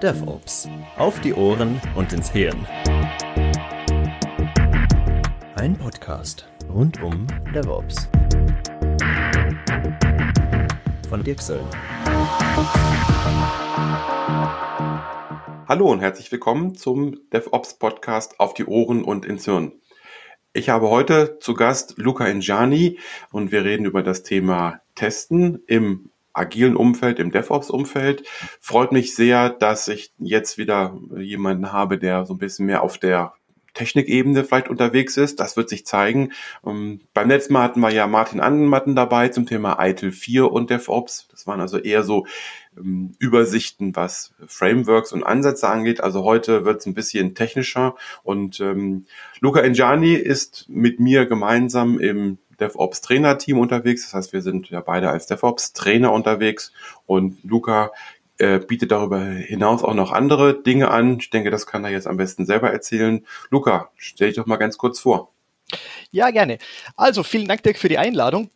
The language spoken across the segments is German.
DevOps. Auf die Ohren und ins Hirn. Ein Podcast rund um DevOps. Von Dirk Söllner. Hallo und herzlich willkommen zum DevOps Podcast auf die Ohren und ins Hirn. Ich habe heute zu Gast Luca Injani und wir reden über das Thema Testen im agilen Umfeld, im DevOps-Umfeld. Freut mich sehr, dass ich jetzt wieder jemanden habe, der so ein bisschen mehr auf der Technikebene vielleicht unterwegs ist. Das wird sich zeigen. Ähm, beim letzten Mal hatten wir ja Martin Andenmatten dabei zum Thema ITIL 4 und DevOps. Das waren also eher so ähm, Übersichten, was Frameworks und Ansätze angeht. Also heute wird es ein bisschen technischer. Und ähm, Luca Engiani ist mit mir gemeinsam im DevOps Trainer-Team unterwegs. Das heißt, wir sind ja beide als DevOps Trainer unterwegs und Luca äh, bietet darüber hinaus auch noch andere Dinge an. Ich denke, das kann er jetzt am besten selber erzählen. Luca, stell dich doch mal ganz kurz vor. Ja, gerne. Also vielen Dank, Dirk, für die Einladung.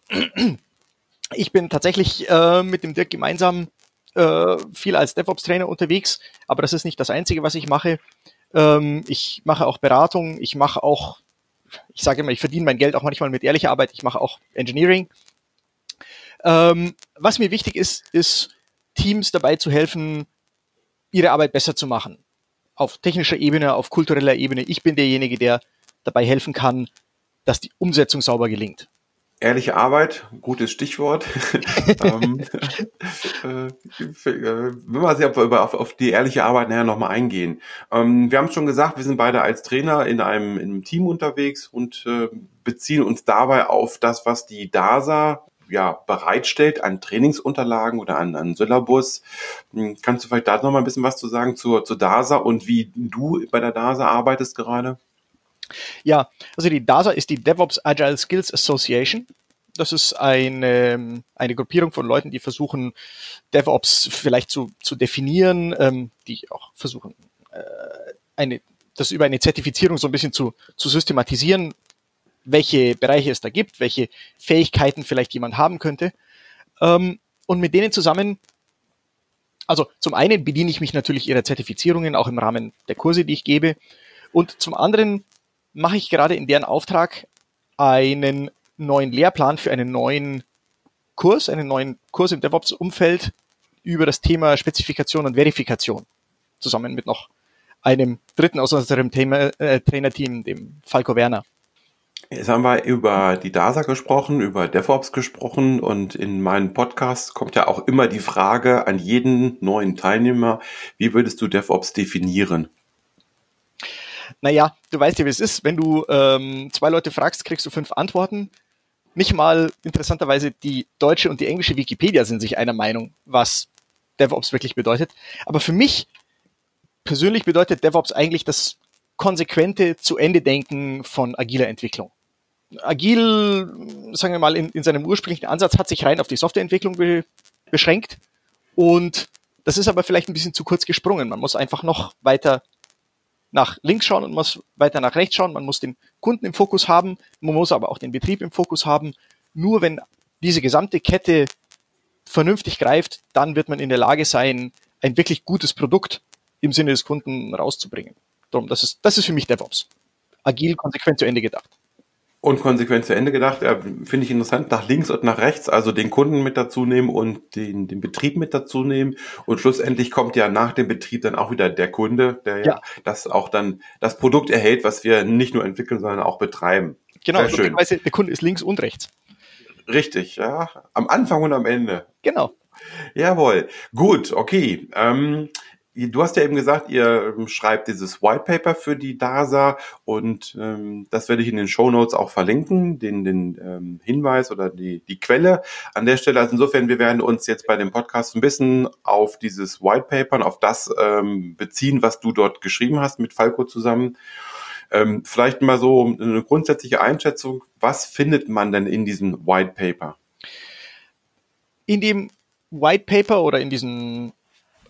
Ich bin tatsächlich äh, mit dem Dirk gemeinsam äh, viel als DevOps-Trainer unterwegs, aber das ist nicht das Einzige, was ich mache. Ähm, ich mache auch Beratung, ich mache auch ich sage immer, ich verdiene mein Geld auch manchmal mit ehrlicher Arbeit. Ich mache auch Engineering. Ähm, was mir wichtig ist, ist Teams dabei zu helfen, ihre Arbeit besser zu machen. Auf technischer Ebene, auf kultureller Ebene. Ich bin derjenige, der dabei helfen kann, dass die Umsetzung sauber gelingt. Ehrliche Arbeit, gutes Stichwort. ähm, äh, äh, wenn wir sehr auf, auf, die ehrliche Arbeit nachher nochmal eingehen. Ähm, wir haben es schon gesagt, wir sind beide als Trainer in einem, in einem Team unterwegs und äh, beziehen uns dabei auf das, was die DASA ja, bereitstellt an Trainingsunterlagen oder an, an Syllabus. Hm, kannst du vielleicht da noch mal ein bisschen was zu sagen zur, zur DASA und wie du bei der DASA arbeitest gerade? Ja, also die DASA ist die DevOps Agile Skills Association. Das ist eine, eine Gruppierung von Leuten, die versuchen, DevOps vielleicht zu, zu definieren, ähm, die auch versuchen, äh, eine, das über eine Zertifizierung so ein bisschen zu, zu systematisieren, welche Bereiche es da gibt, welche Fähigkeiten vielleicht jemand haben könnte. Ähm, und mit denen zusammen, also zum einen bediene ich mich natürlich ihrer Zertifizierungen, auch im Rahmen der Kurse, die ich gebe. Und zum anderen mache ich gerade in deren Auftrag einen neuen Lehrplan für einen neuen Kurs, einen neuen Kurs im DevOps-Umfeld über das Thema Spezifikation und Verifikation. Zusammen mit noch einem dritten aus unserem Thema, äh, Trainerteam, dem Falco Werner. Jetzt haben wir über die DASA gesprochen, über DevOps gesprochen und in meinem Podcast kommt ja auch immer die Frage an jeden neuen Teilnehmer, wie würdest du DevOps definieren? Naja, du weißt ja, wie es ist. Wenn du ähm, zwei Leute fragst, kriegst du fünf Antworten. Nicht mal interessanterweise die deutsche und die englische Wikipedia sind sich einer Meinung, was DevOps wirklich bedeutet. Aber für mich persönlich bedeutet DevOps eigentlich das konsequente zu Ende denken von agiler Entwicklung. Agil, sagen wir mal, in, in seinem ursprünglichen Ansatz hat sich rein auf die Softwareentwicklung be beschränkt und das ist aber vielleicht ein bisschen zu kurz gesprungen. Man muss einfach noch weiter nach links schauen und muss weiter nach rechts schauen. Man muss den Kunden im Fokus haben, man muss aber auch den Betrieb im Fokus haben. Nur wenn diese gesamte Kette vernünftig greift, dann wird man in der Lage sein, ein wirklich gutes Produkt im Sinne des Kunden rauszubringen. Darum, das ist, das ist für mich DevOps. Agil, konsequent zu Ende gedacht. Und konsequent zu Ende gedacht, ja, finde ich interessant, nach links und nach rechts, also den Kunden mit dazu nehmen und den, den Betrieb mit dazu nehmen. Und schlussendlich kommt ja nach dem Betrieb dann auch wieder der Kunde, der ja, ja das auch dann das Produkt erhält, was wir nicht nur entwickeln, sondern auch betreiben. Genau, schön. der Kunde ist links und rechts. Richtig, ja. Am Anfang und am Ende. Genau. Jawohl. Gut, okay. Ähm, Du hast ja eben gesagt, ihr ähm, schreibt dieses White Paper für die DASA und ähm, das werde ich in den Show Notes auch verlinken, den, den ähm, Hinweis oder die, die Quelle an der Stelle. Also insofern, wir werden uns jetzt bei dem Podcast ein bisschen auf dieses White Paper und auf das ähm, beziehen, was du dort geschrieben hast mit Falco zusammen. Ähm, vielleicht mal so eine grundsätzliche Einschätzung. Was findet man denn in diesem White Paper? In dem White Paper oder in diesem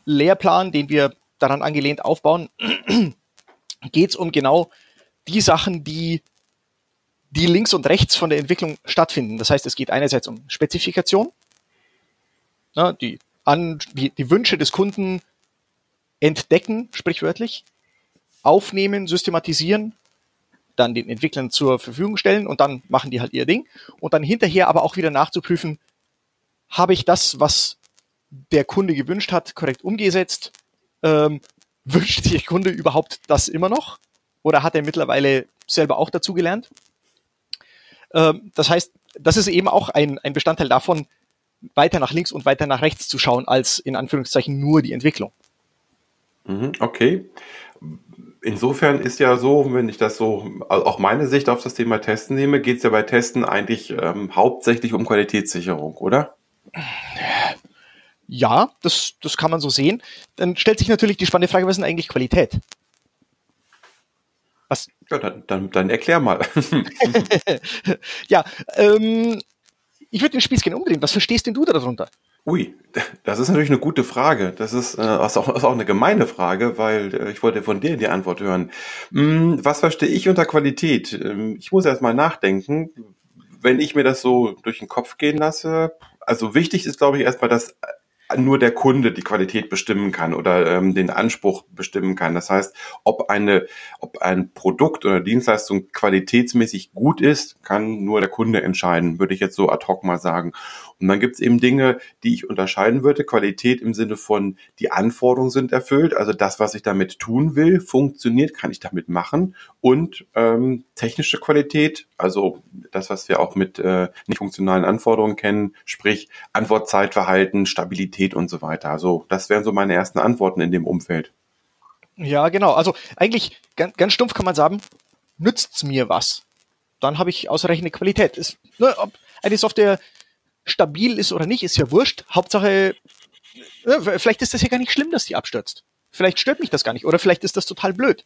Lehrplan, den wir daran angelehnt aufbauen, geht es um genau die Sachen, die, die links und rechts von der Entwicklung stattfinden. Das heißt, es geht einerseits um Spezifikation, na, die an die, die Wünsche des Kunden entdecken, sprichwörtlich, aufnehmen, systematisieren, dann den Entwicklern zur Verfügung stellen und dann machen die halt ihr Ding und dann hinterher aber auch wieder nachzuprüfen, habe ich das, was der Kunde gewünscht hat, korrekt umgesetzt? Ähm, wünscht sich der Kunde überhaupt das immer noch? Oder hat er mittlerweile selber auch dazugelernt? Ähm, das heißt, das ist eben auch ein, ein Bestandteil davon, weiter nach links und weiter nach rechts zu schauen, als in Anführungszeichen nur die Entwicklung. Mhm, okay. Insofern ist ja so, wenn ich das so, also auch meine Sicht auf das Thema Testen nehme, geht es ja bei Testen eigentlich ähm, hauptsächlich um Qualitätssicherung, oder? Ja, das, das kann man so sehen. Dann stellt sich natürlich die spannende Frage, was ist denn eigentlich Qualität? Was? Ja, dann, dann, dann erklär mal. ja, ähm, ich würde den Spieß gerne umdrehen. Was verstehst denn du darunter? Ui, das ist natürlich eine gute Frage. Das ist, äh, ist, auch, ist auch eine gemeine Frage, weil äh, ich wollte von dir die Antwort hören. Hm, was verstehe ich unter Qualität? Ähm, ich muss erst mal nachdenken. Wenn ich mir das so durch den Kopf gehen lasse, also wichtig ist, glaube ich, erstmal, dass nur der Kunde die Qualität bestimmen kann oder ähm, den Anspruch bestimmen kann. Das heißt, ob eine, ob ein Produkt oder Dienstleistung qualitätsmäßig gut ist, kann nur der Kunde entscheiden, würde ich jetzt so ad hoc mal sagen. Und dann gibt es eben Dinge, die ich unterscheiden würde. Qualität im Sinne von, die Anforderungen sind erfüllt, also das, was ich damit tun will, funktioniert, kann ich damit machen. Und ähm, technische Qualität, also das, was wir auch mit äh, nicht funktionalen Anforderungen kennen, sprich Antwortzeitverhalten, Stabilität und so weiter. Also das wären so meine ersten Antworten in dem Umfeld. Ja, genau. Also eigentlich ganz, ganz stumpf kann man sagen, nützt's mir was? Dann habe ich ausreichende Qualität. Ist, ne, ob eine Software stabil ist oder nicht, ist ja wurscht. Hauptsache, äh, vielleicht ist das ja gar nicht schlimm, dass die abstürzt. Vielleicht stört mich das gar nicht. Oder vielleicht ist das total blöd.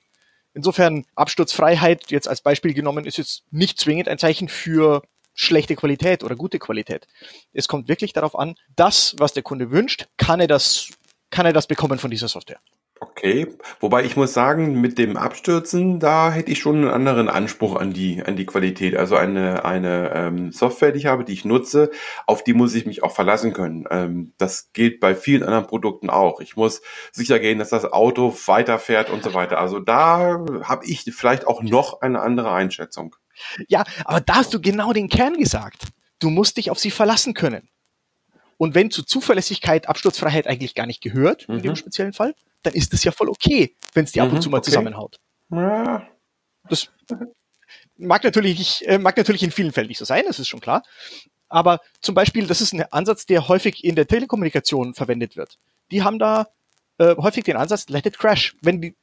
Insofern, Absturzfreiheit, jetzt als Beispiel genommen, ist jetzt nicht zwingend ein Zeichen für schlechte Qualität oder gute Qualität. Es kommt wirklich darauf an, das, was der Kunde wünscht, kann er das, kann er das bekommen von dieser Software. Okay, wobei ich muss sagen, mit dem Abstürzen, da hätte ich schon einen anderen Anspruch an die, an die Qualität. Also eine, eine ähm, Software, die ich habe, die ich nutze, auf die muss ich mich auch verlassen können. Ähm, das gilt bei vielen anderen Produkten auch. Ich muss sicher gehen, dass das Auto weiterfährt und so weiter. Also da habe ich vielleicht auch noch eine andere Einschätzung. Ja, aber da hast du genau den Kern gesagt. Du musst dich auf sie verlassen können. Und wenn zu Zuverlässigkeit Absturzfreiheit eigentlich gar nicht gehört, mhm. in dem mhm. speziellen Fall, dann ist es ja voll okay, wenn es die ab und mhm, zu mal okay. zusammenhaut. Ja. Das mag natürlich, äh, mag natürlich in vielen Fällen nicht so sein, das ist schon klar. Aber zum Beispiel, das ist ein Ansatz, der häufig in der Telekommunikation verwendet wird. Die haben da äh, häufig den Ansatz, let it crash. Wenn die,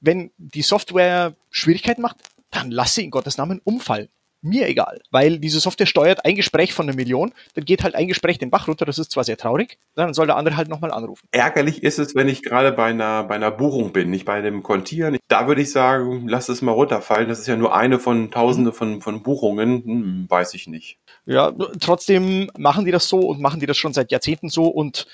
wenn die Software Schwierigkeiten macht, dann lass sie in Gottes Namen umfallen mir egal, weil diese Software steuert ein Gespräch von einer Million, dann geht halt ein Gespräch den Bach runter, das ist zwar sehr traurig, dann soll der andere halt nochmal anrufen. Ärgerlich ist es, wenn ich gerade bei einer, bei einer Buchung bin, nicht bei dem Kontieren. Da würde ich sagen, lass es mal runterfallen, das ist ja nur eine von tausende von, von Buchungen, hm, weiß ich nicht. Ja, trotzdem machen die das so und machen die das schon seit Jahrzehnten so und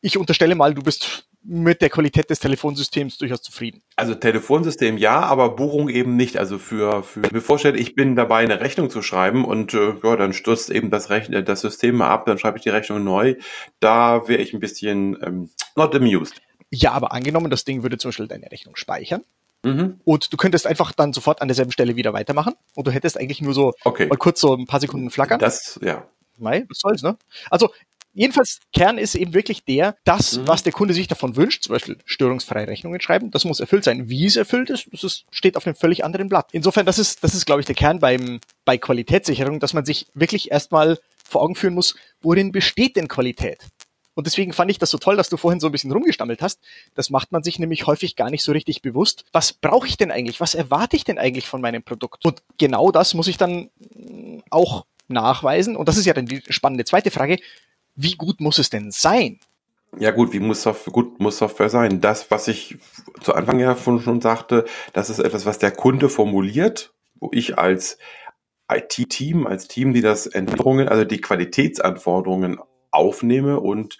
ich unterstelle mal, du bist mit der Qualität des Telefonsystems durchaus zufrieden. Also Telefonsystem ja, aber Buchung eben nicht. Also für, für mir vorstelle, ich bin dabei, eine Rechnung zu schreiben und äh, ja, dann stürzt eben das, Rechn das System mal ab, dann schreibe ich die Rechnung neu. Da wäre ich ein bisschen ähm, not amused. Ja, aber angenommen, das Ding würde zum Beispiel deine Rechnung speichern. Mhm. Und du könntest einfach dann sofort an derselben Stelle wieder weitermachen. Und du hättest eigentlich nur so okay. mal kurz so ein paar Sekunden flackern. Das, ja. Mei, was soll's, ne? Also jedenfalls, Kern ist eben wirklich der, das, mhm. was der Kunde sich davon wünscht, zum Beispiel störungsfreie Rechnungen schreiben, das muss erfüllt sein. Wie es erfüllt ist, das ist, steht auf einem völlig anderen Blatt. Insofern, das ist, das ist, glaube ich, der Kern beim, bei Qualitätssicherung, dass man sich wirklich erstmal vor Augen führen muss, worin besteht denn Qualität? Und deswegen fand ich das so toll, dass du vorhin so ein bisschen rumgestammelt hast. Das macht man sich nämlich häufig gar nicht so richtig bewusst. Was brauche ich denn eigentlich? Was erwarte ich denn eigentlich von meinem Produkt? Und genau das muss ich dann auch nachweisen. Und das ist ja dann die spannende zweite Frage wie gut muss es denn sein? Ja gut, wie muss Software, gut muss Software sein? Das, was ich zu Anfang ja schon sagte, das ist etwas, was der Kunde formuliert, wo ich als IT-Team, als Team, die das Änderungen, also die Qualitätsanforderungen aufnehme und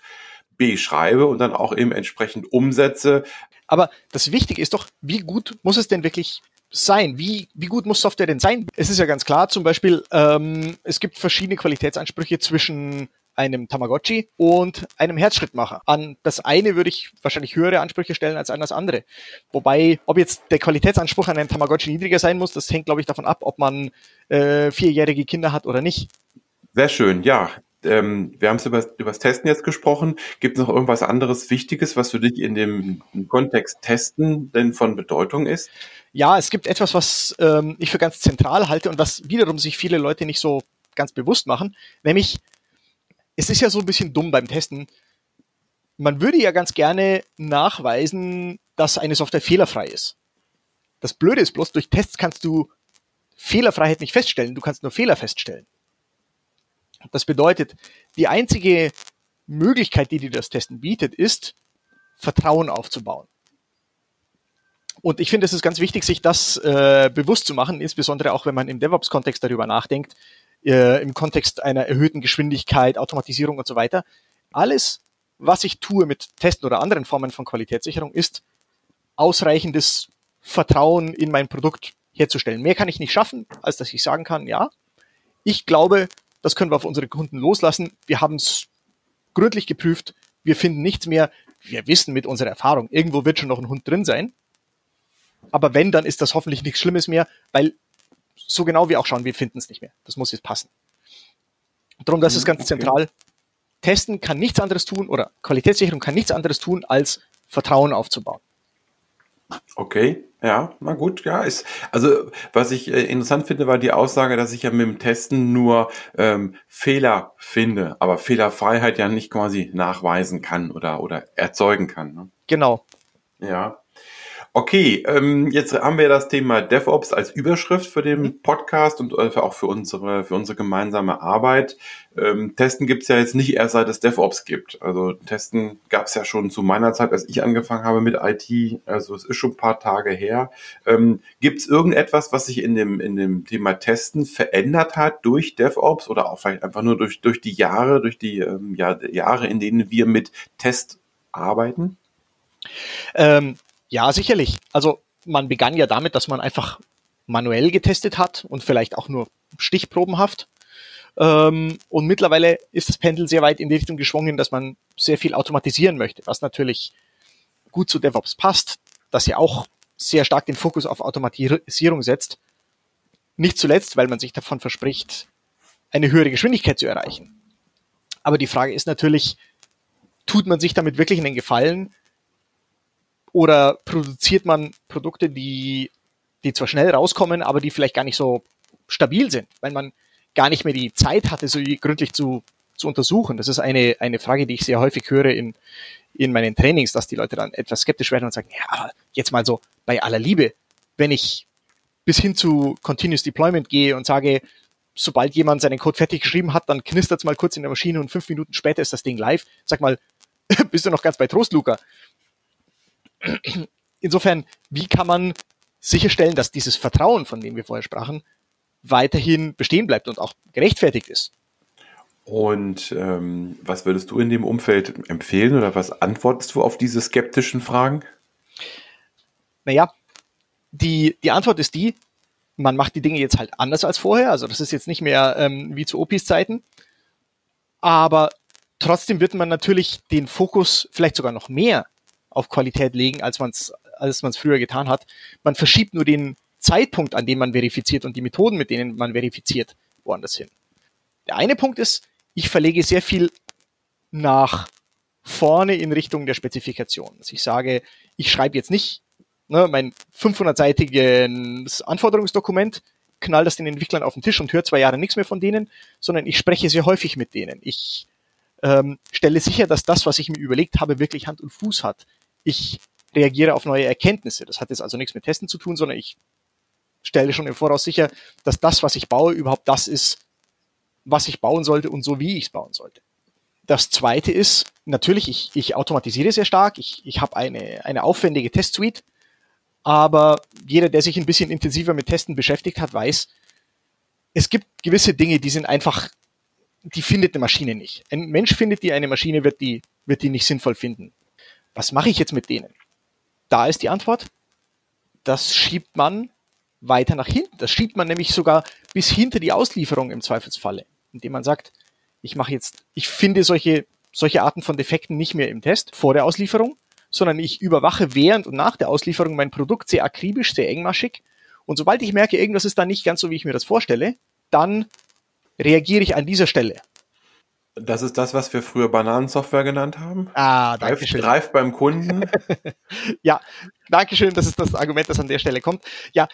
beschreibe und dann auch eben entsprechend umsetze. Aber das Wichtige ist doch, wie gut muss es denn wirklich sein? Wie, wie gut muss Software denn sein? Es ist ja ganz klar, zum Beispiel, ähm, es gibt verschiedene Qualitätsansprüche zwischen einem Tamagotchi und einem Herzschrittmacher. An das eine würde ich wahrscheinlich höhere Ansprüche stellen als an das andere. Wobei, ob jetzt der Qualitätsanspruch an einem Tamagotchi niedriger sein muss, das hängt, glaube ich, davon ab, ob man äh, vierjährige Kinder hat oder nicht. Sehr schön, ja. Ähm, wir haben über, über das Testen jetzt gesprochen. Gibt es noch irgendwas anderes Wichtiges, was für dich in dem Kontext Testen denn von Bedeutung ist? Ja, es gibt etwas, was ähm, ich für ganz zentral halte und was wiederum sich viele Leute nicht so ganz bewusst machen, nämlich es ist ja so ein bisschen dumm beim Testen. Man würde ja ganz gerne nachweisen, dass eine Software fehlerfrei ist. Das Blöde ist bloß, durch Tests kannst du Fehlerfreiheit nicht feststellen, du kannst nur Fehler feststellen. Das bedeutet, die einzige Möglichkeit, die dir das Testen bietet, ist, Vertrauen aufzubauen. Und ich finde, es ist ganz wichtig, sich das äh, bewusst zu machen, insbesondere auch wenn man im DevOps-Kontext darüber nachdenkt, äh, im Kontext einer erhöhten Geschwindigkeit, Automatisierung und so weiter. Alles, was ich tue mit Testen oder anderen Formen von Qualitätssicherung, ist ausreichendes Vertrauen in mein Produkt herzustellen. Mehr kann ich nicht schaffen, als dass ich sagen kann, ja, ich glaube, das können wir auf unsere Kunden loslassen. Wir haben es gründlich geprüft. Wir finden nichts mehr. Wir wissen mit unserer Erfahrung, irgendwo wird schon noch ein Hund drin sein. Aber wenn, dann ist das hoffentlich nichts Schlimmes mehr, weil so genau wir auch schauen, wir finden es nicht mehr. Das muss jetzt passen. Darum, das ist ganz okay. zentral. Testen kann nichts anderes tun oder Qualitätssicherung kann nichts anderes tun, als Vertrauen aufzubauen. Okay, ja, na gut, ja, ist, also was ich äh, interessant finde, war die Aussage, dass ich ja mit dem Testen nur ähm, Fehler finde, aber Fehlerfreiheit ja nicht quasi nachweisen kann oder, oder erzeugen kann. Ne? Genau. Ja. Okay, ähm, jetzt haben wir das Thema DevOps als Überschrift für den mhm. Podcast und äh, auch für unsere, für unsere gemeinsame Arbeit. Ähm, Testen gibt's ja jetzt nicht erst seit es DevOps gibt. Also Testen gab's ja schon zu meiner Zeit, als ich angefangen habe mit IT. Also es ist schon ein paar Tage her. Ähm, gibt's irgendetwas, was sich in dem, in dem Thema Testen verändert hat durch DevOps oder auch vielleicht einfach nur durch, durch die Jahre, durch die ähm, ja, Jahre, in denen wir mit Test arbeiten? Ähm, ja, sicherlich. Also man begann ja damit, dass man einfach manuell getestet hat und vielleicht auch nur stichprobenhaft. Ähm, und mittlerweile ist das Pendel sehr weit in die Richtung geschwungen, dass man sehr viel automatisieren möchte, was natürlich gut zu DevOps passt, dass ja auch sehr stark den Fokus auf Automatisierung setzt. Nicht zuletzt, weil man sich davon verspricht, eine höhere Geschwindigkeit zu erreichen. Aber die Frage ist natürlich, tut man sich damit wirklich einen Gefallen, oder produziert man Produkte, die, die zwar schnell rauskommen, aber die vielleicht gar nicht so stabil sind, weil man gar nicht mehr die Zeit hatte, so gründlich zu, zu untersuchen. Das ist eine, eine Frage, die ich sehr häufig höre in, in meinen Trainings, dass die Leute dann etwas skeptisch werden und sagen, ja, jetzt mal so bei aller Liebe, wenn ich bis hin zu Continuous Deployment gehe und sage, sobald jemand seinen Code fertig geschrieben hat, dann knistert es mal kurz in der Maschine und fünf Minuten später ist das Ding live. Sag mal, bist du noch ganz bei Trost, Luca? Insofern, wie kann man sicherstellen, dass dieses Vertrauen, von dem wir vorher sprachen, weiterhin bestehen bleibt und auch gerechtfertigt ist? Und ähm, was würdest du in dem Umfeld empfehlen oder was antwortest du auf diese skeptischen Fragen? Naja, die, die Antwort ist die, man macht die Dinge jetzt halt anders als vorher. Also das ist jetzt nicht mehr ähm, wie zu Opis Zeiten. Aber trotzdem wird man natürlich den Fokus vielleicht sogar noch mehr auf Qualität legen, als man es als man früher getan hat. Man verschiebt nur den Zeitpunkt, an dem man verifiziert und die Methoden, mit denen man verifiziert, woanders hin. Der eine Punkt ist, ich verlege sehr viel nach vorne in Richtung der Spezifikation. Also ich sage, ich schreibe jetzt nicht ne, mein 500-seitiges Anforderungsdokument, knall das den Entwicklern auf den Tisch und höre zwei Jahre nichts mehr von denen, sondern ich spreche sehr häufig mit denen. Ich ähm, stelle sicher, dass das, was ich mir überlegt habe, wirklich Hand und Fuß hat ich reagiere auf neue Erkenntnisse. Das hat jetzt also nichts mit Testen zu tun, sondern ich stelle schon im Voraus sicher, dass das, was ich baue, überhaupt das ist, was ich bauen sollte und so, wie ich es bauen sollte. Das zweite ist, natürlich, ich, ich automatisiere sehr stark, ich, ich habe eine, eine aufwendige Testsuite, aber jeder, der sich ein bisschen intensiver mit Testen beschäftigt hat, weiß, es gibt gewisse Dinge, die sind einfach, die findet eine Maschine nicht. Ein Mensch findet die, eine Maschine wird die, wird die nicht sinnvoll finden was mache ich jetzt mit denen? Da ist die Antwort, das schiebt man weiter nach hinten. Das schiebt man nämlich sogar bis hinter die Auslieferung im Zweifelsfalle, indem man sagt, ich mache jetzt, ich finde solche, solche Arten von Defekten nicht mehr im Test vor der Auslieferung, sondern ich überwache während und nach der Auslieferung mein Produkt sehr akribisch, sehr engmaschig. Und sobald ich merke, irgendwas ist da nicht ganz so, wie ich mir das vorstelle, dann reagiere ich an dieser Stelle. Das ist das, was wir früher Bananensoftware genannt haben. Ah, danke Reif, schön. reif beim Kunden. ja, danke schön, das ist das Argument, das an der Stelle kommt. Ja,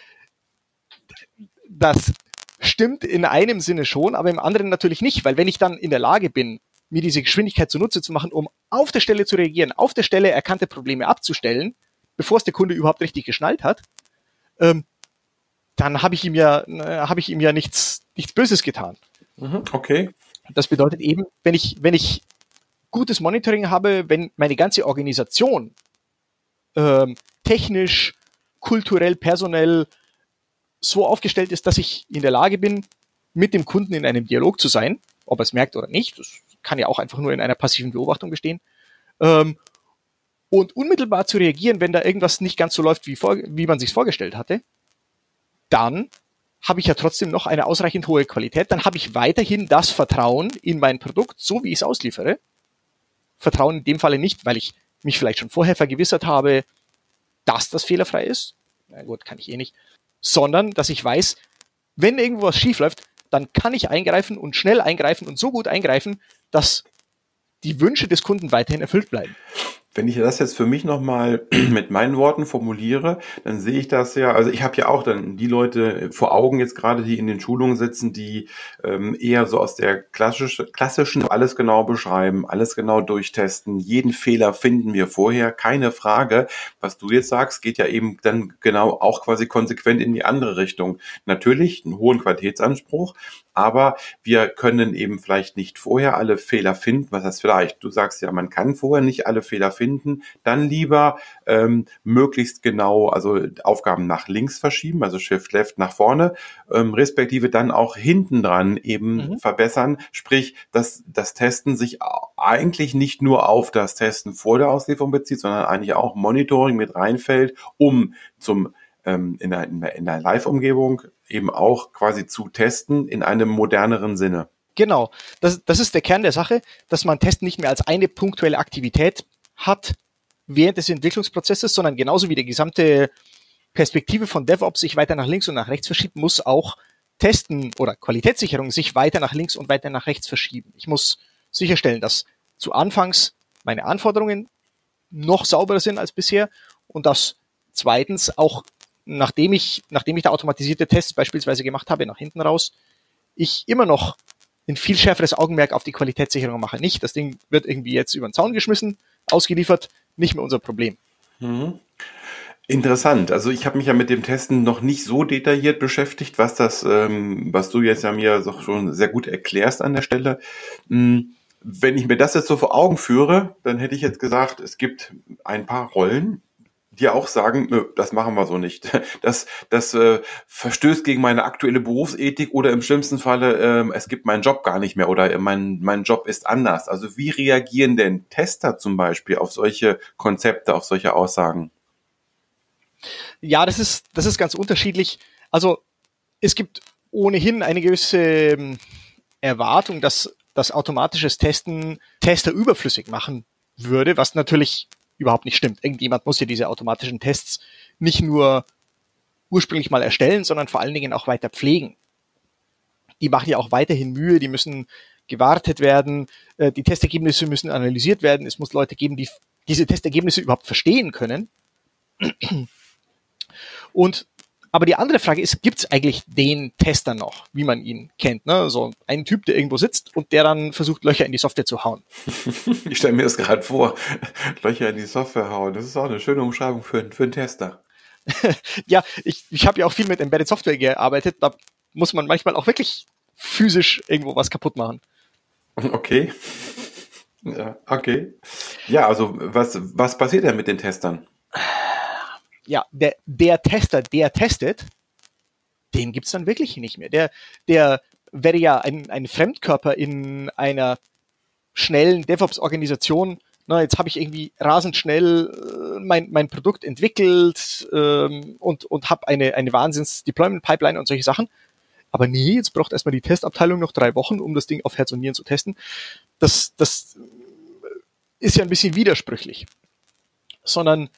das stimmt in einem Sinne schon, aber im anderen natürlich nicht, weil wenn ich dann in der Lage bin, mir diese Geschwindigkeit zunutze zu machen, um auf der Stelle zu reagieren, auf der Stelle erkannte Probleme abzustellen, bevor es der Kunde überhaupt richtig geschnallt hat, ähm, dann habe ich ihm ja, äh, habe ich ihm ja nichts, nichts Böses getan. Mhm, okay. Das bedeutet eben, wenn ich, wenn ich gutes Monitoring habe, wenn meine ganze Organisation ähm, technisch, kulturell, personell so aufgestellt ist, dass ich in der Lage bin, mit dem Kunden in einem Dialog zu sein, ob er es merkt oder nicht, das kann ja auch einfach nur in einer passiven Beobachtung bestehen, ähm, und unmittelbar zu reagieren, wenn da irgendwas nicht ganz so läuft, wie, vor, wie man sich vorgestellt hatte, dann habe ich ja trotzdem noch eine ausreichend hohe Qualität, dann habe ich weiterhin das Vertrauen in mein Produkt, so wie ich es ausliefere. Vertrauen in dem Falle nicht, weil ich mich vielleicht schon vorher vergewissert habe, dass das fehlerfrei ist. Na gut, kann ich eh nicht. Sondern, dass ich weiß, wenn irgendwo was schief läuft, dann kann ich eingreifen und schnell eingreifen und so gut eingreifen, dass die Wünsche des Kunden weiterhin erfüllt bleiben. Wenn ich das jetzt für mich nochmal mit meinen Worten formuliere, dann sehe ich das ja, also ich habe ja auch dann die Leute vor Augen jetzt gerade, die in den Schulungen sitzen, die ähm, eher so aus der klassisch, klassischen alles genau beschreiben, alles genau durchtesten, jeden Fehler finden wir vorher, keine Frage. Was du jetzt sagst, geht ja eben dann genau auch quasi konsequent in die andere Richtung. Natürlich einen hohen Qualitätsanspruch, aber wir können eben vielleicht nicht vorher alle Fehler finden. Was heißt vielleicht? Du sagst ja, man kann vorher nicht alle Fehler finden. Dann lieber ähm, möglichst genau, also Aufgaben nach links verschieben, also Shift Left nach vorne, ähm, respektive dann auch hinten dran eben mhm. verbessern. Sprich, dass das Testen sich eigentlich nicht nur auf das Testen vor der Auslieferung bezieht, sondern eigentlich auch Monitoring mit reinfällt, um zum ähm, in einer, in einer Live-Umgebung eben auch quasi zu testen in einem moderneren Sinne. Genau, das, das ist der Kern der Sache, dass man Testen nicht mehr als eine punktuelle Aktivität hat während des Entwicklungsprozesses, sondern genauso wie die gesamte Perspektive von DevOps sich weiter nach links und nach rechts verschiebt, muss auch Testen oder Qualitätssicherung sich weiter nach links und weiter nach rechts verschieben. Ich muss sicherstellen, dass zu Anfangs meine Anforderungen noch sauberer sind als bisher und dass zweitens auch nachdem ich, nachdem ich da automatisierte Tests beispielsweise gemacht habe, nach hinten raus, ich immer noch ein viel schärferes Augenmerk auf die Qualitätssicherung mache. Nicht, das Ding wird irgendwie jetzt über den Zaun geschmissen, ausgeliefert, nicht mehr unser Problem. Mhm. Interessant. Also ich habe mich ja mit dem Testen noch nicht so detailliert beschäftigt, was das, ähm, was du jetzt ja mir doch schon sehr gut erklärst an der Stelle. Mhm. Wenn ich mir das jetzt so vor Augen führe, dann hätte ich jetzt gesagt, es gibt ein paar Rollen, die auch sagen, nö, das machen wir so nicht. Das, das äh, verstößt gegen meine aktuelle Berufsethik oder im schlimmsten Falle, äh, es gibt meinen Job gar nicht mehr oder mein, mein Job ist anders. Also wie reagieren denn Tester zum Beispiel auf solche Konzepte, auf solche Aussagen? Ja, das ist, das ist ganz unterschiedlich. Also es gibt ohnehin eine gewisse ähm, Erwartung, dass das automatisches Testen Tester überflüssig machen würde, was natürlich überhaupt nicht stimmt. Irgendjemand muss ja diese automatischen Tests nicht nur ursprünglich mal erstellen, sondern vor allen Dingen auch weiter pflegen. Die machen ja auch weiterhin Mühe, die müssen gewartet werden, äh, die Testergebnisse müssen analysiert werden, es muss Leute geben, die diese Testergebnisse überhaupt verstehen können. Und aber die andere Frage ist, gibt es eigentlich den Tester noch, wie man ihn kennt? Ne? So ein Typ, der irgendwo sitzt und der dann versucht, Löcher in die Software zu hauen. ich stelle mir das gerade vor, Löcher in die Software hauen. Das ist auch eine schöne Umschreibung für, für einen Tester. ja, ich, ich habe ja auch viel mit Embedded Software gearbeitet. Da muss man manchmal auch wirklich physisch irgendwo was kaputt machen. Okay. Ja, okay. Ja, also was, was passiert denn mit den Testern? Ja, der, der Tester, der testet, den gibt's dann wirklich nicht mehr. Der, der wäre ja ein, ein Fremdkörper in einer schnellen DevOps-Organisation. Na, jetzt habe ich irgendwie rasend schnell äh, mein, mein Produkt entwickelt ähm, und, und habe eine, eine Wahnsinns-Deployment-Pipeline und solche Sachen. Aber nee, jetzt braucht erstmal die Testabteilung noch drei Wochen, um das Ding auf Herz und Nieren zu testen. Das, das ist ja ein bisschen widersprüchlich. Sondern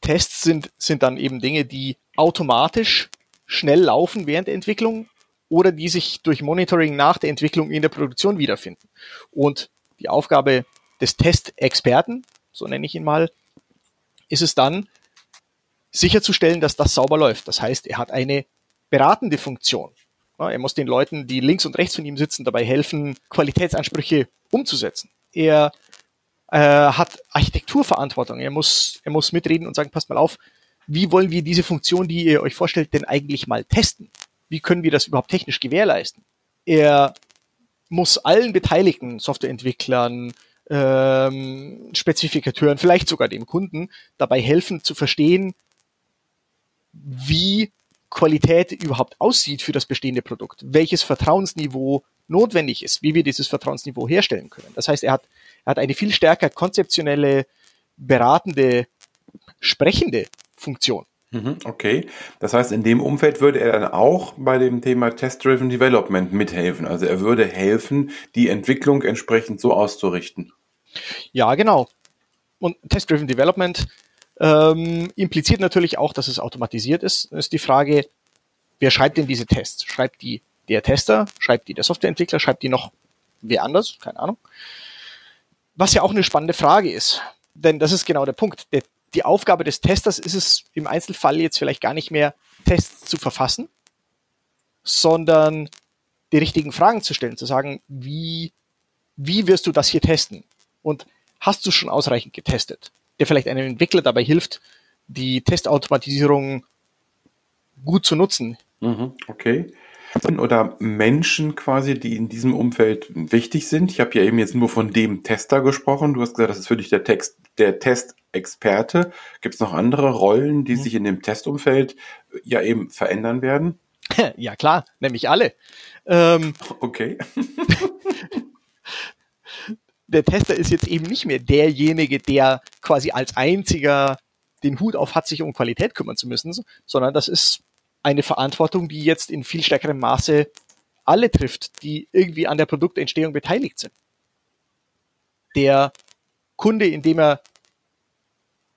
Tests sind, sind dann eben Dinge, die automatisch schnell laufen während der Entwicklung oder die sich durch Monitoring nach der Entwicklung in der Produktion wiederfinden. Und die Aufgabe des Testexperten, so nenne ich ihn mal, ist es dann, sicherzustellen, dass das sauber läuft. Das heißt, er hat eine beratende Funktion. Er muss den Leuten, die links und rechts von ihm sitzen, dabei helfen, Qualitätsansprüche umzusetzen. Er äh, hat Architekturverantwortung. Er muss, er muss mitreden und sagen, passt mal auf, wie wollen wir diese Funktion, die ihr euch vorstellt, denn eigentlich mal testen? Wie können wir das überhaupt technisch gewährleisten? Er muss allen Beteiligten, Softwareentwicklern, ähm, Spezifikateuren, vielleicht sogar dem Kunden, dabei helfen zu verstehen, wie Qualität überhaupt aussieht für das bestehende Produkt, welches Vertrauensniveau notwendig ist, wie wir dieses Vertrauensniveau herstellen können. Das heißt, er hat, er hat eine viel stärker konzeptionelle, beratende, sprechende Funktion. Mhm, okay. Das heißt, in dem Umfeld würde er dann auch bei dem Thema Test-Driven Development mithelfen. Also er würde helfen, die Entwicklung entsprechend so auszurichten. Ja, genau. Und Test-Driven Development ähm, impliziert natürlich auch, dass es automatisiert ist. Das ist die Frage, wer schreibt denn diese Tests? Schreibt die der Tester? Schreibt die der Softwareentwickler? Schreibt die noch wer anders? Keine Ahnung. Was ja auch eine spannende Frage ist. Denn das ist genau der Punkt. Der, die Aufgabe des Testers ist es im Einzelfall jetzt vielleicht gar nicht mehr, Tests zu verfassen, sondern die richtigen Fragen zu stellen, zu sagen, wie, wie wirst du das hier testen? Und hast du schon ausreichend getestet? der vielleicht einem Entwickler dabei hilft, die Testautomatisierung gut zu nutzen. Mhm, okay. Oder Menschen quasi, die in diesem Umfeld wichtig sind. Ich habe ja eben jetzt nur von dem Tester gesprochen. Du hast gesagt, das ist für dich der Text, der Testexperte. Gibt es noch andere Rollen, die mhm. sich in dem Testumfeld ja eben verändern werden? Ja klar, nämlich alle. Ähm, okay. der Tester ist jetzt eben nicht mehr derjenige, der quasi als einziger den Hut auf hat, sich um Qualität kümmern zu müssen, sondern das ist eine Verantwortung, die jetzt in viel stärkerem Maße alle trifft, die irgendwie an der Produktentstehung beteiligt sind. Der Kunde, indem er,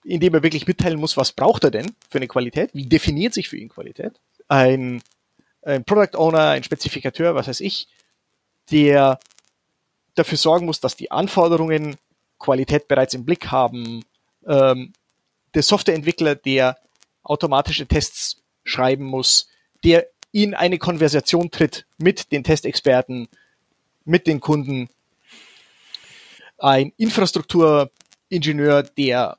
indem er wirklich mitteilen muss, was braucht er denn für eine Qualität, wie definiert sich für ihn Qualität, ein, ein Product Owner, ein Spezifikateur, was weiß ich, der dafür sorgen muss, dass die Anforderungen Qualität bereits im Blick haben. Ähm, der Softwareentwickler, der automatische Tests schreiben muss, der in eine Konversation tritt mit den Testexperten, mit den Kunden. Ein Infrastrukturingenieur, der,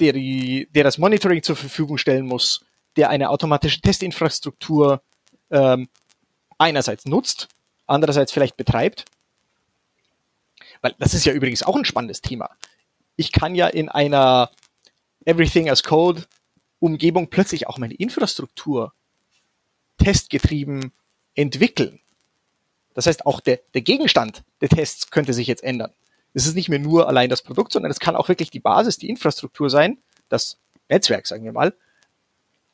der, die, der das Monitoring zur Verfügung stellen muss, der eine automatische Testinfrastruktur ähm, einerseits nutzt, andererseits vielleicht betreibt weil das ist ja übrigens auch ein spannendes Thema. Ich kann ja in einer Everything as Code Umgebung plötzlich auch meine Infrastruktur testgetrieben entwickeln. Das heißt, auch der, der Gegenstand der Tests könnte sich jetzt ändern. Es ist nicht mehr nur allein das Produkt, sondern es kann auch wirklich die Basis, die Infrastruktur sein, das Netzwerk, sagen wir mal,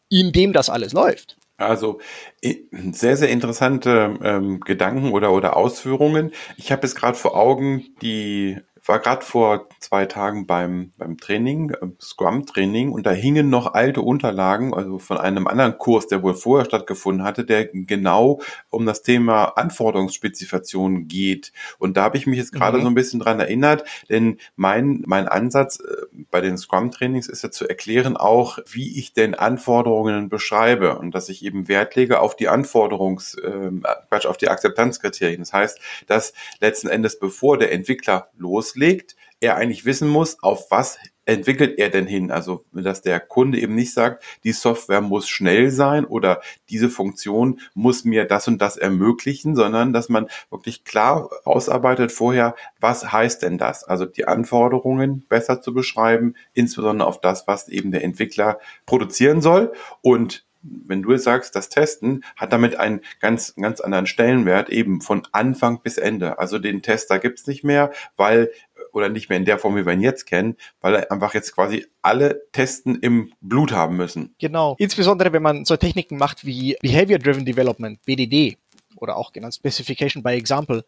in dem das alles läuft. Also sehr, sehr interessante ähm, Gedanken oder, oder Ausführungen. Ich habe jetzt gerade vor Augen die war gerade vor zwei Tagen beim, beim Training, äh, Scrum-Training, und da hingen noch alte Unterlagen, also von einem anderen Kurs, der wohl vorher stattgefunden hatte, der genau um das Thema Anforderungsspezifikation geht. Und da habe ich mich jetzt gerade mhm. so ein bisschen dran erinnert, denn mein, mein Ansatz äh, bei den Scrum-Trainings ist ja zu erklären auch, wie ich denn Anforderungen beschreibe und dass ich eben Wert lege auf die Anforderungs, äh, Quatsch, auf die Akzeptanzkriterien. Das heißt, dass letzten Endes, bevor der Entwickler los loslegt, er eigentlich wissen muss, auf was entwickelt er denn hin? Also, dass der Kunde eben nicht sagt, die Software muss schnell sein oder diese Funktion muss mir das und das ermöglichen, sondern dass man wirklich klar ausarbeitet vorher, was heißt denn das? Also die Anforderungen besser zu beschreiben, insbesondere auf das, was eben der Entwickler produzieren soll und wenn du sagst, das Testen hat damit einen ganz, ganz anderen Stellenwert, eben von Anfang bis Ende. Also den Tester gibt's nicht mehr, weil, oder nicht mehr in der Form, wie wir ihn jetzt kennen, weil er einfach jetzt quasi alle Testen im Blut haben müssen. Genau. Insbesondere, wenn man so Techniken macht wie Behavior Driven Development, BDD, oder auch genannt Specification by Example.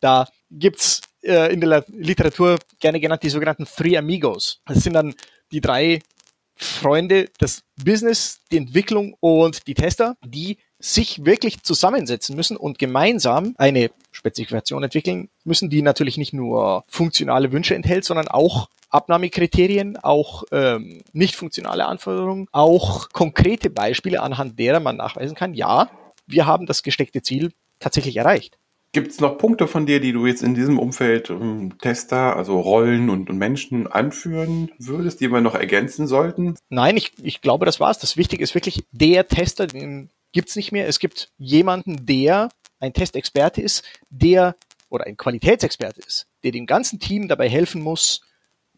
Da gibt's äh, in der Literatur gerne genannt die sogenannten Three Amigos. Das sind dann die drei Freunde, das Business, die Entwicklung und die Tester, die sich wirklich zusammensetzen müssen und gemeinsam eine Spezifikation entwickeln müssen, die natürlich nicht nur funktionale Wünsche enthält, sondern auch Abnahmekriterien, auch ähm, nicht funktionale Anforderungen, auch konkrete Beispiele, anhand derer man nachweisen kann, ja, wir haben das gesteckte Ziel tatsächlich erreicht. Gibt es noch Punkte von dir, die du jetzt in diesem Umfeld ähm, Tester, also Rollen und, und, Menschen anführen würdest, die wir noch ergänzen sollten? Nein, ich, ich glaube, das war's. Das Wichtige ist wirklich der Tester, den gibt's nicht mehr. Es gibt jemanden, der ein Testexperte ist, der oder ein Qualitätsexperte ist, der dem ganzen Team dabei helfen muss,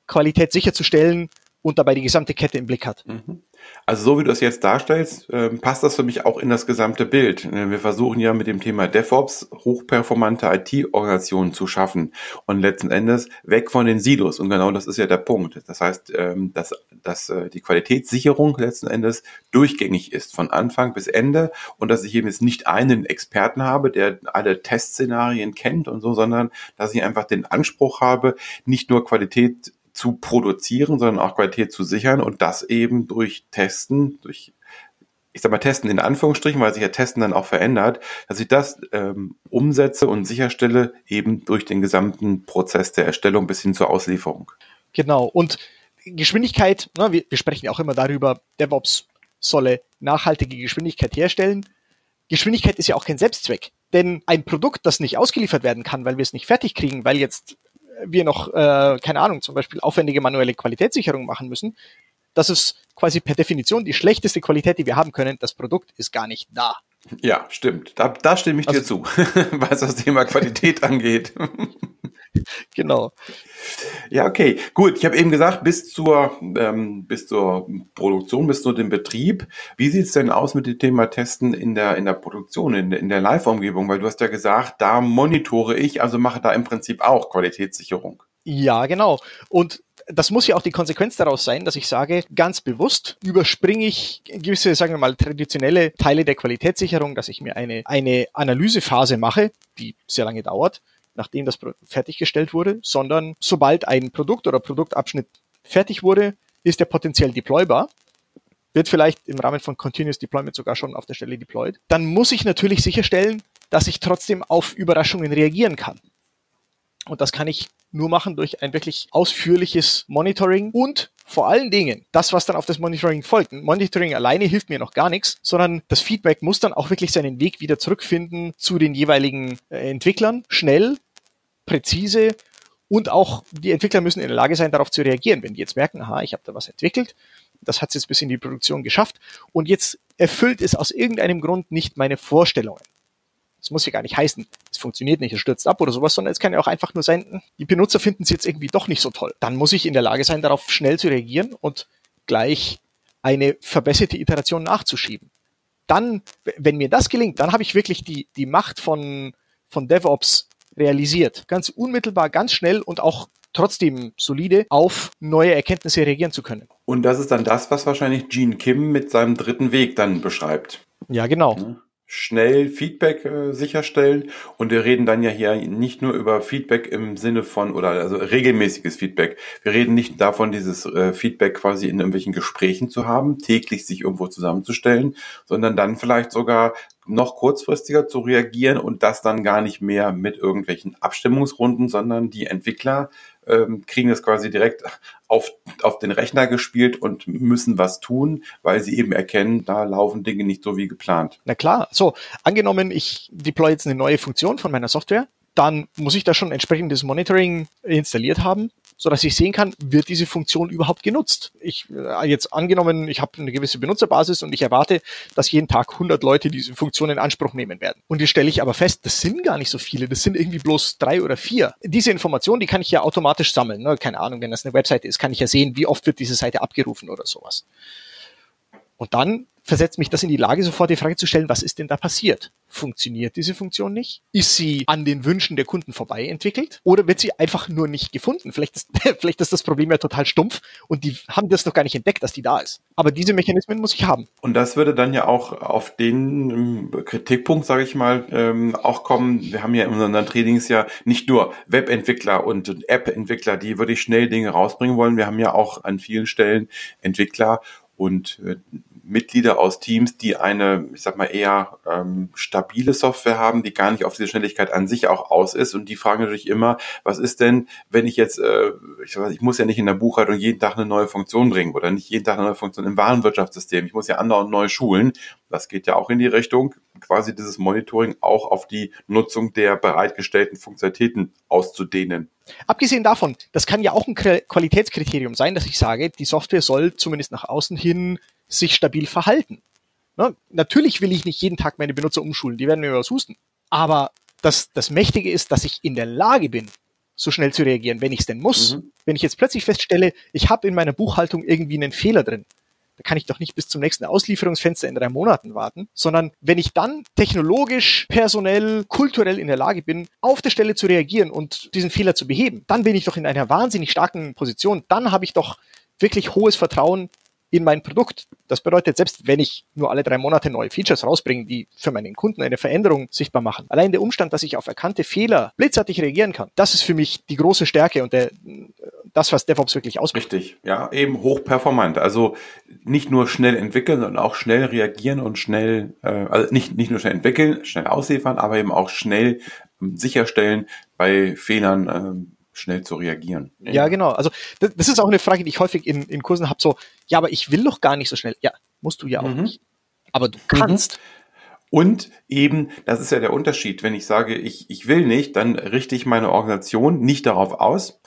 Qualität sicherzustellen und dabei die gesamte Kette im Blick hat. Mhm. Also so wie du es jetzt darstellst, äh, passt das für mich auch in das gesamte Bild. Äh, wir versuchen ja mit dem Thema DevOps hochperformante IT-Organisationen zu schaffen und letzten Endes weg von den Silos. Und genau das ist ja der Punkt. Das heißt, ähm, dass, dass äh, die Qualitätssicherung letzten Endes durchgängig ist, von Anfang bis Ende und dass ich eben jetzt nicht einen Experten habe, der alle Testszenarien kennt und so, sondern dass ich einfach den Anspruch habe, nicht nur Qualität zu produzieren, sondern auch Qualität zu sichern und das eben durch Testen, durch ich sag mal Testen in Anführungsstrichen, weil sich ja Testen dann auch verändert, dass ich das ähm, umsetze und sicherstelle eben durch den gesamten Prozess der Erstellung bis hin zur Auslieferung. Genau. Und Geschwindigkeit, ne, wir, wir sprechen ja auch immer darüber, DevOps solle nachhaltige Geschwindigkeit herstellen. Geschwindigkeit ist ja auch kein Selbstzweck. Denn ein Produkt, das nicht ausgeliefert werden kann, weil wir es nicht fertig kriegen, weil jetzt wir noch, äh, keine Ahnung, zum Beispiel aufwendige manuelle Qualitätssicherung machen müssen, das ist quasi per Definition die schlechteste Qualität, die wir haben können. Das Produkt ist gar nicht da. Ja, stimmt. Da, da stimme ich also, dir zu, was das Thema Qualität angeht. genau. Ja, okay, gut. Ich habe eben gesagt, bis zur, ähm, bis zur Produktion, bis zu dem Betrieb. Wie sieht's denn aus mit dem Thema Testen in der, in der Produktion, in der, in der Live-Umgebung? Weil du hast ja gesagt, da monitore ich, also mache da im Prinzip auch Qualitätssicherung. Ja, genau. Und das muss ja auch die Konsequenz daraus sein, dass ich sage, ganz bewusst überspringe ich gewisse, sagen wir mal, traditionelle Teile der Qualitätssicherung, dass ich mir eine, eine Analysephase mache, die sehr lange dauert, nachdem das fertiggestellt wurde, sondern sobald ein Produkt oder Produktabschnitt fertig wurde, ist er potenziell deploybar wird vielleicht im Rahmen von Continuous Deployment sogar schon auf der Stelle deployed, dann muss ich natürlich sicherstellen, dass ich trotzdem auf Überraschungen reagieren kann. Und das kann ich nur machen durch ein wirklich ausführliches Monitoring und vor allen Dingen das, was dann auf das Monitoring folgt. Monitoring alleine hilft mir noch gar nichts, sondern das Feedback muss dann auch wirklich seinen Weg wieder zurückfinden zu den jeweiligen äh, Entwicklern, schnell, präzise und auch die Entwickler müssen in der Lage sein, darauf zu reagieren. Wenn die jetzt merken, aha, ich habe da was entwickelt, das hat es jetzt bis in die Produktion geschafft und jetzt erfüllt es aus irgendeinem Grund nicht meine Vorstellungen. Das muss ja gar nicht heißen, es funktioniert nicht, es stürzt ab oder sowas, sondern es kann ja auch einfach nur sein, die Benutzer finden es jetzt irgendwie doch nicht so toll. Dann muss ich in der Lage sein, darauf schnell zu reagieren und gleich eine verbesserte Iteration nachzuschieben. Dann, wenn mir das gelingt, dann habe ich wirklich die, die Macht von, von DevOps realisiert. Ganz unmittelbar, ganz schnell und auch trotzdem solide auf neue Erkenntnisse reagieren zu können. Und das ist dann das, was wahrscheinlich Gene Kim mit seinem dritten Weg dann beschreibt. Ja, genau schnell Feedback äh, sicherstellen. Und wir reden dann ja hier nicht nur über Feedback im Sinne von, oder also regelmäßiges Feedback. Wir reden nicht davon, dieses äh, Feedback quasi in irgendwelchen Gesprächen zu haben, täglich sich irgendwo zusammenzustellen, sondern dann vielleicht sogar noch kurzfristiger zu reagieren und das dann gar nicht mehr mit irgendwelchen Abstimmungsrunden, sondern die Entwickler ähm, kriegen es quasi direkt auf, auf den Rechner gespielt und müssen was tun, weil sie eben erkennen, da laufen Dinge nicht so wie geplant. Na klar, so, angenommen, ich deploy jetzt eine neue Funktion von meiner Software, dann muss ich da schon entsprechendes Monitoring installiert haben so dass ich sehen kann, wird diese Funktion überhaupt genutzt. Ich äh, jetzt angenommen, ich habe eine gewisse Benutzerbasis und ich erwarte, dass jeden Tag 100 Leute diese Funktion in Anspruch nehmen werden. Und jetzt stelle ich aber fest, das sind gar nicht so viele, das sind irgendwie bloß drei oder vier. Diese Information, die kann ich ja automatisch sammeln. Ne? Keine Ahnung, wenn das eine Webseite ist, kann ich ja sehen, wie oft wird diese Seite abgerufen oder sowas. Und dann versetzt mich das in die Lage, sofort die Frage zu stellen, was ist denn da passiert? Funktioniert diese Funktion nicht? Ist sie an den Wünschen der Kunden vorbei entwickelt? Oder wird sie einfach nur nicht gefunden? Vielleicht ist, vielleicht ist das Problem ja total stumpf und die haben das noch gar nicht entdeckt, dass die da ist. Aber diese Mechanismen muss ich haben. Und das würde dann ja auch auf den ähm, Kritikpunkt, sage ich mal, ähm, auch kommen. Wir haben ja in unseren Trainings ja nicht nur Webentwickler und App-Entwickler, die wirklich schnell Dinge rausbringen wollen. Wir haben ja auch an vielen Stellen Entwickler und äh, Mitglieder aus Teams, die eine, ich sag mal, eher ähm, stabile Software haben, die gar nicht auf diese Schnelligkeit an sich auch aus ist. Und die fragen natürlich immer, was ist denn, wenn ich jetzt, äh, ich, weiß, ich muss ja nicht in der Buchhaltung jeden Tag eine neue Funktion bringen oder nicht jeden Tag eine neue Funktion im Warenwirtschaftssystem. Ich muss ja andere und neu schulen. Das geht ja auch in die Richtung, quasi dieses Monitoring auch auf die Nutzung der bereitgestellten Funktionalitäten auszudehnen. Abgesehen davon, das kann ja auch ein Qualitätskriterium sein, dass ich sage, die Software soll zumindest nach außen hin sich stabil verhalten. Ne? Natürlich will ich nicht jeden Tag meine Benutzer umschulen, die werden mir was husten. Aber das, das Mächtige ist, dass ich in der Lage bin, so schnell zu reagieren, wenn ich es denn muss. Mhm. Wenn ich jetzt plötzlich feststelle, ich habe in meiner Buchhaltung irgendwie einen Fehler drin, da kann ich doch nicht bis zum nächsten Auslieferungsfenster in drei Monaten warten, sondern wenn ich dann technologisch, personell, kulturell in der Lage bin, auf der Stelle zu reagieren und diesen Fehler zu beheben, dann bin ich doch in einer wahnsinnig starken Position. Dann habe ich doch wirklich hohes Vertrauen in mein Produkt. Das bedeutet, selbst wenn ich nur alle drei Monate neue Features rausbringe, die für meinen Kunden eine Veränderung sichtbar machen, allein der Umstand, dass ich auf erkannte Fehler blitzartig reagieren kann, das ist für mich die große Stärke und der, das, was DevOps wirklich ausmacht. Richtig, ja, eben hochperformant. Also nicht nur schnell entwickeln, sondern auch schnell reagieren und schnell, äh, also nicht, nicht nur schnell entwickeln, schnell ausliefern, aber eben auch schnell ähm, sicherstellen bei Fehlern, ähm, schnell zu reagieren. Ja, genau. Also das, das, ist auch eine Frage, die ich häufig in, in Kursen habe, so, ja, aber ich will doch gar nicht so schnell. Ja, musst du ja auch mhm. nicht. Aber du kannst. Mhm. Und eben, das ist ja der Unterschied. Wenn ich sage, ich, ich will nicht, dann richte ich meine Organisation nicht darauf aus.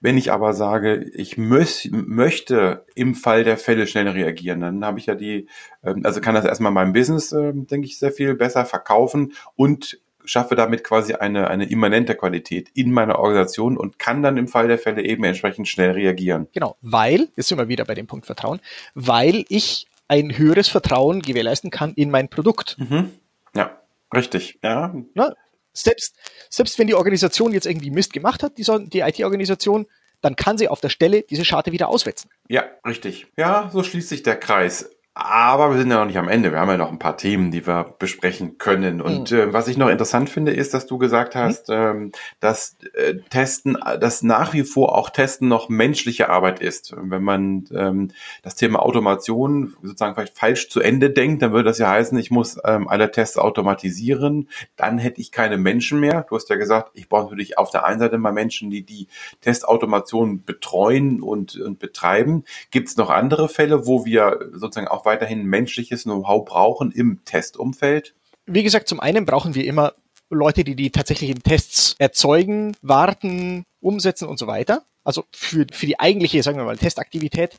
Wenn ich aber sage, ich möß, möchte im Fall der Fälle schnell reagieren, dann habe ich ja die, ähm, also kann das erstmal meinem Business, ähm, denke ich, sehr viel besser verkaufen und schaffe damit quasi eine, eine immanente Qualität in meiner Organisation und kann dann im Fall der Fälle eben entsprechend schnell reagieren. Genau, weil, jetzt sind wir wieder bei dem Punkt Vertrauen, weil ich ein höheres Vertrauen gewährleisten kann in mein Produkt. Mhm. Ja, richtig. Ja. Na, selbst, selbst wenn die Organisation jetzt irgendwie Mist gemacht hat, die, die IT-Organisation, dann kann sie auf der Stelle diese Scharte wieder auswetzen. Ja, richtig. Ja, so schließt sich der Kreis. Aber wir sind ja noch nicht am Ende. Wir haben ja noch ein paar Themen, die wir besprechen können. Und mhm. äh, was ich noch interessant finde, ist, dass du gesagt mhm. hast, mhm. ähm, dass äh, Testen, dass nach wie vor auch Testen noch menschliche Arbeit ist. Wenn man ähm, das Thema Automation sozusagen vielleicht falsch zu Ende denkt, dann würde das ja heißen, ich muss ähm, alle Tests automatisieren. Dann hätte ich keine Menschen mehr. Du hast ja gesagt, ich brauche natürlich auf der einen Seite mal Menschen, die die Testautomation betreuen und, und betreiben. Gibt es noch andere Fälle, wo wir sozusagen auch weiterhin menschliches Know-how brauchen im Testumfeld? Wie gesagt, zum einen brauchen wir immer Leute, die die tatsächlichen Tests erzeugen, warten, umsetzen und so weiter. Also für, für die eigentliche, sagen wir mal, Testaktivität.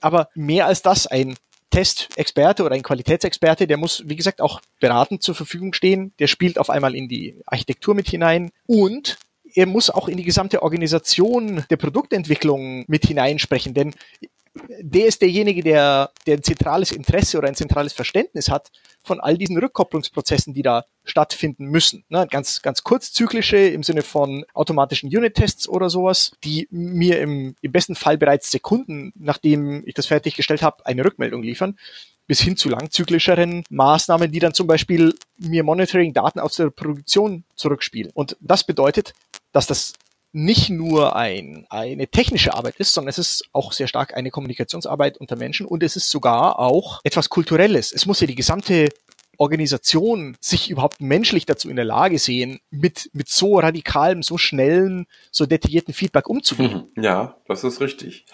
Aber mehr als das, ein Testexperte oder ein Qualitätsexperte, der muss, wie gesagt, auch beratend zur Verfügung stehen. Der spielt auf einmal in die Architektur mit hinein und er muss auch in die gesamte Organisation der Produktentwicklung mit hineinsprechen, denn der ist derjenige, der, der ein zentrales Interesse oder ein zentrales Verständnis hat von all diesen Rückkopplungsprozessen, die da stattfinden müssen. Ne, ganz, ganz kurzzyklische im Sinne von automatischen Unit-Tests oder sowas, die mir im, im besten Fall bereits Sekunden, nachdem ich das fertiggestellt habe, eine Rückmeldung liefern bis hin zu langzyklischeren Maßnahmen, die dann zum Beispiel mir Monitoring-Daten aus der Produktion zurückspielen. Und das bedeutet, dass das nicht nur ein, eine technische Arbeit ist, sondern es ist auch sehr stark eine Kommunikationsarbeit unter Menschen und es ist sogar auch etwas Kulturelles. Es muss ja die gesamte Organisation sich überhaupt menschlich dazu in der Lage sehen, mit, mit so radikalem, so schnellen, so detaillierten Feedback umzugehen. Mhm. Ja, das ist richtig.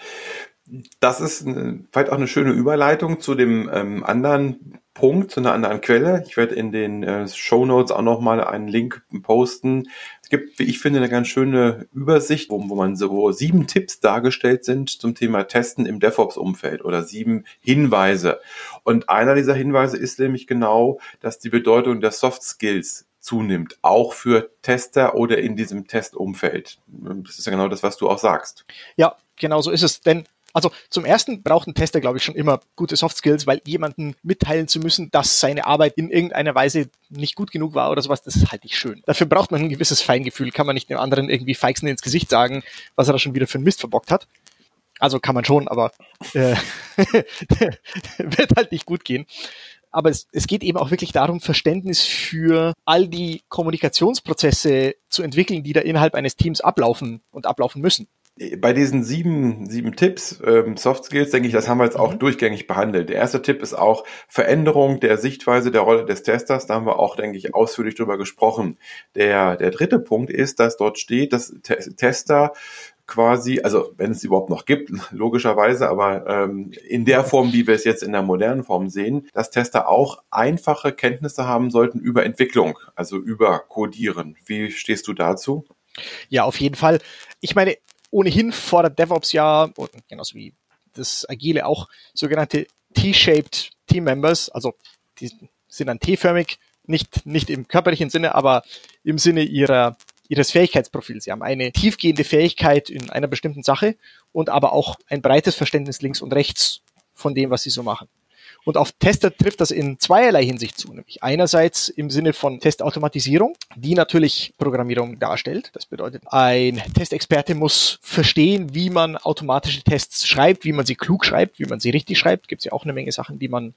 Das ist vielleicht auch eine schöne Überleitung zu dem ähm, anderen Punkt, zu einer anderen Quelle. Ich werde in den äh, Show Notes auch nochmal einen Link posten. Es gibt, wie ich finde, eine ganz schöne Übersicht, wo, wo man so wo sieben Tipps dargestellt sind zum Thema Testen im DevOps-Umfeld oder sieben Hinweise. Und einer dieser Hinweise ist nämlich genau, dass die Bedeutung der Soft Skills zunimmt, auch für Tester oder in diesem Testumfeld. Das ist ja genau das, was du auch sagst. Ja, genau so ist es. Denn Also zum ersten braucht ein Tester, glaube ich, schon immer gute Soft Skills, weil jemanden mitteilen zu müssen, dass seine Arbeit in irgendeiner Weise nicht gut genug war oder sowas, das ist halt nicht schön. Dafür braucht man ein gewisses Feingefühl, kann man nicht dem anderen irgendwie feixen ins Gesicht sagen, was er da schon wieder für einen Mist verbockt hat. Also kann man schon, aber äh, wird halt nicht gut gehen. Aber es, es geht eben auch wirklich darum, Verständnis für all die Kommunikationsprozesse zu entwickeln, die da innerhalb eines Teams ablaufen und ablaufen müssen bei diesen sieben, sieben Tipps, ähm, Soft Skills, denke ich, das haben wir jetzt auch mhm. durchgängig behandelt. Der erste Tipp ist auch Veränderung der Sichtweise der Rolle des Testers. Da haben wir auch, denke ich, ausführlich drüber gesprochen. Der, der dritte Punkt ist, dass dort steht, dass Te Tester quasi, also wenn es überhaupt noch gibt, logischerweise, aber ähm, in der Form, wie wir es jetzt in der modernen Form sehen, dass Tester auch einfache Kenntnisse haben sollten über Entwicklung, also über Codieren. Wie stehst du dazu? Ja, auf jeden Fall. Ich meine, ohnehin fordert DevOps ja, genauso wie das Agile auch, sogenannte T-shaped Team Members, also die sind dann T-förmig, nicht, nicht im körperlichen Sinne, aber im Sinne ihrer ihres Fähigkeitsprofils. Sie haben eine tiefgehende Fähigkeit in einer bestimmten Sache und aber auch ein breites Verständnis links und rechts von dem, was sie so machen. Und auf Tester trifft das in zweierlei Hinsicht zu. Nämlich einerseits im Sinne von Testautomatisierung, die natürlich Programmierung darstellt. Das bedeutet, ein Testexperte muss verstehen, wie man automatische Tests schreibt, wie man sie klug schreibt, wie man sie richtig schreibt. Gibt es ja auch eine Menge Sachen, die man,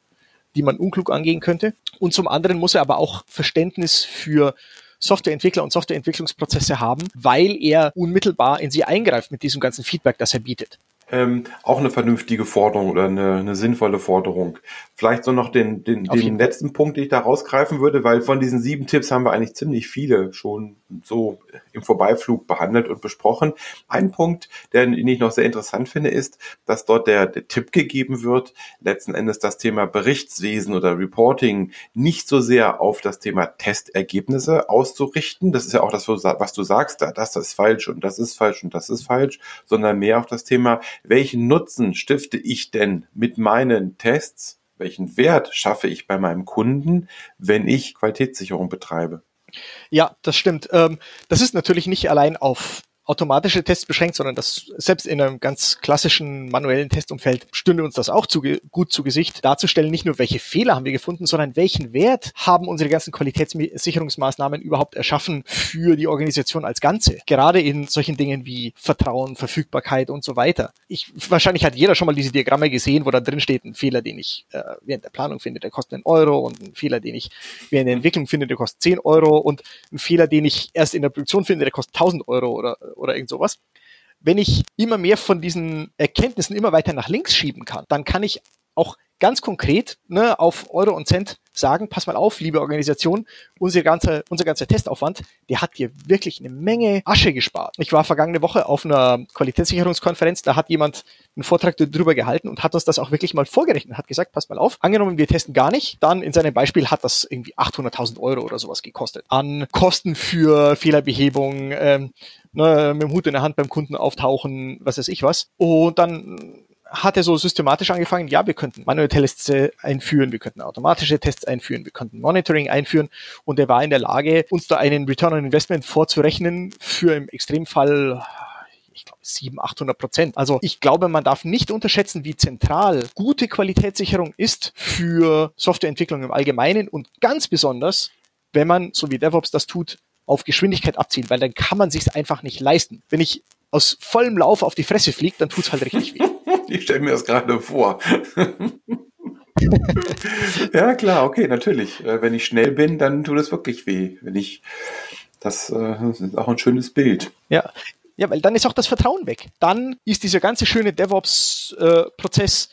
die man unklug angehen könnte. Und zum anderen muss er aber auch Verständnis für Softwareentwickler und Softwareentwicklungsprozesse haben, weil er unmittelbar in sie eingreift mit diesem ganzen Feedback, das er bietet. Ähm, auch eine vernünftige Forderung oder eine, eine sinnvolle Forderung. Vielleicht so noch den, den, den letzten Punkt, den ich da rausgreifen würde, weil von diesen sieben Tipps haben wir eigentlich ziemlich viele schon so im Vorbeiflug behandelt und besprochen. Ein Punkt, den ich noch sehr interessant finde, ist, dass dort der, der Tipp gegeben wird, letzten Endes das Thema Berichtswesen oder Reporting nicht so sehr auf das Thema Testergebnisse auszurichten. Das ist ja auch das, was du sagst, das ist falsch und das ist falsch und das ist falsch, sondern mehr auf das Thema, welchen Nutzen stifte ich denn mit meinen Tests? Welchen Wert schaffe ich bei meinem Kunden, wenn ich Qualitätssicherung betreibe? Ja, das stimmt. Ähm, das ist natürlich nicht allein auf automatische Tests beschränkt, sondern das selbst in einem ganz klassischen manuellen Testumfeld stünde uns das auch zu, gut zu Gesicht, darzustellen, nicht nur welche Fehler haben wir gefunden, sondern welchen Wert haben unsere ganzen Qualitätssicherungsmaßnahmen überhaupt erschaffen für die Organisation als Ganze. Gerade in solchen Dingen wie Vertrauen, Verfügbarkeit und so weiter. Ich, wahrscheinlich hat jeder schon mal diese Diagramme gesehen, wo da drin steht, ein Fehler, den ich äh, während der Planung finde, der kostet einen Euro und ein Fehler, den ich während der Entwicklung finde, der kostet 10 Euro und ein Fehler, den ich erst in der Produktion finde, der kostet 1000 Euro oder oder irgend sowas. Wenn ich immer mehr von diesen Erkenntnissen immer weiter nach links schieben kann, dann kann ich auch ganz konkret ne, auf Euro und Cent sagen, pass mal auf, liebe Organisation, unser ganzer, unser ganzer Testaufwand, der hat dir wirklich eine Menge Asche gespart. Ich war vergangene Woche auf einer Qualitätssicherungskonferenz, da hat jemand einen Vortrag darüber gehalten und hat uns das auch wirklich mal vorgerechnet, hat gesagt, pass mal auf, angenommen, wir testen gar nicht, dann in seinem Beispiel hat das irgendwie 800.000 Euro oder sowas gekostet. An Kosten für Fehlerbehebung, ähm, ne, mit dem Hut in der Hand beim Kunden auftauchen, was weiß ich was. Und dann hat er so systematisch angefangen, ja, wir könnten manuelle Tests einführen, wir könnten automatische Tests einführen, wir könnten Monitoring einführen und er war in der Lage, uns da einen Return on Investment vorzurechnen für im Extremfall ich glaube, 700, 800 Prozent. Also ich glaube, man darf nicht unterschätzen, wie zentral gute Qualitätssicherung ist für Softwareentwicklung im Allgemeinen und ganz besonders, wenn man, so wie DevOps das tut, auf Geschwindigkeit abzielt, weil dann kann man sich einfach nicht leisten. Wenn ich aus vollem Lauf auf die Fresse fliege, dann tut's halt richtig weh. Ich stelle mir das gerade vor. ja, klar, okay, natürlich. Äh, wenn ich schnell bin, dann tut es wirklich weh. Wenn ich, das, äh, das ist auch ein schönes Bild. Ja. Ja, weil dann ist auch das Vertrauen weg. Dann ist dieser ganze schöne DevOps-Prozess, äh,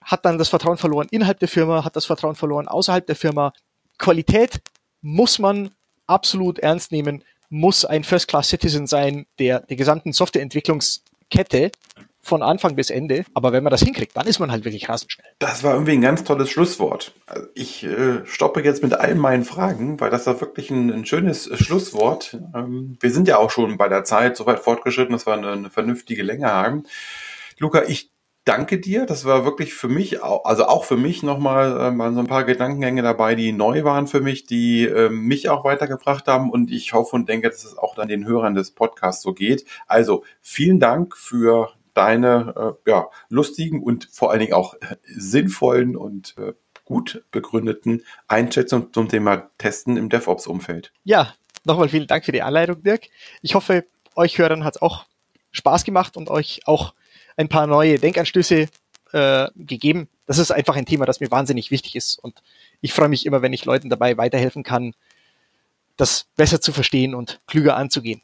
hat dann das Vertrauen verloren innerhalb der Firma, hat das Vertrauen verloren außerhalb der Firma. Qualität muss man absolut ernst nehmen, muss ein First-Class-Citizen sein, der die gesamten Softwareentwicklungskette von Anfang bis Ende. Aber wenn man das hinkriegt, dann ist man halt wirklich rasend schnell. Das war irgendwie ein ganz tolles Schlusswort. Ich äh, stoppe jetzt mit all meinen Fragen, weil das war wirklich ein, ein schönes äh, Schlusswort. Ähm, wir sind ja auch schon bei der Zeit so weit fortgeschritten, dass wir eine, eine vernünftige Länge haben. Luca, ich danke dir. Das war wirklich für mich, also auch für mich nochmal äh, mal so ein paar Gedankengänge dabei, die neu waren für mich, die äh, mich auch weitergebracht haben. Und ich hoffe und denke, dass es auch dann den Hörern des Podcasts so geht. Also vielen Dank für deine äh, ja, lustigen und vor allen Dingen auch äh, sinnvollen und äh, gut begründeten Einschätzungen zum Thema Testen im DevOps-Umfeld. Ja, nochmal vielen Dank für die Anleitung, Dirk. Ich hoffe, euch Hörern hat es auch Spaß gemacht und euch auch ein paar neue Denkanstöße äh, gegeben. Das ist einfach ein Thema, das mir wahnsinnig wichtig ist. Und ich freue mich immer, wenn ich Leuten dabei weiterhelfen kann, das besser zu verstehen und klüger anzugehen.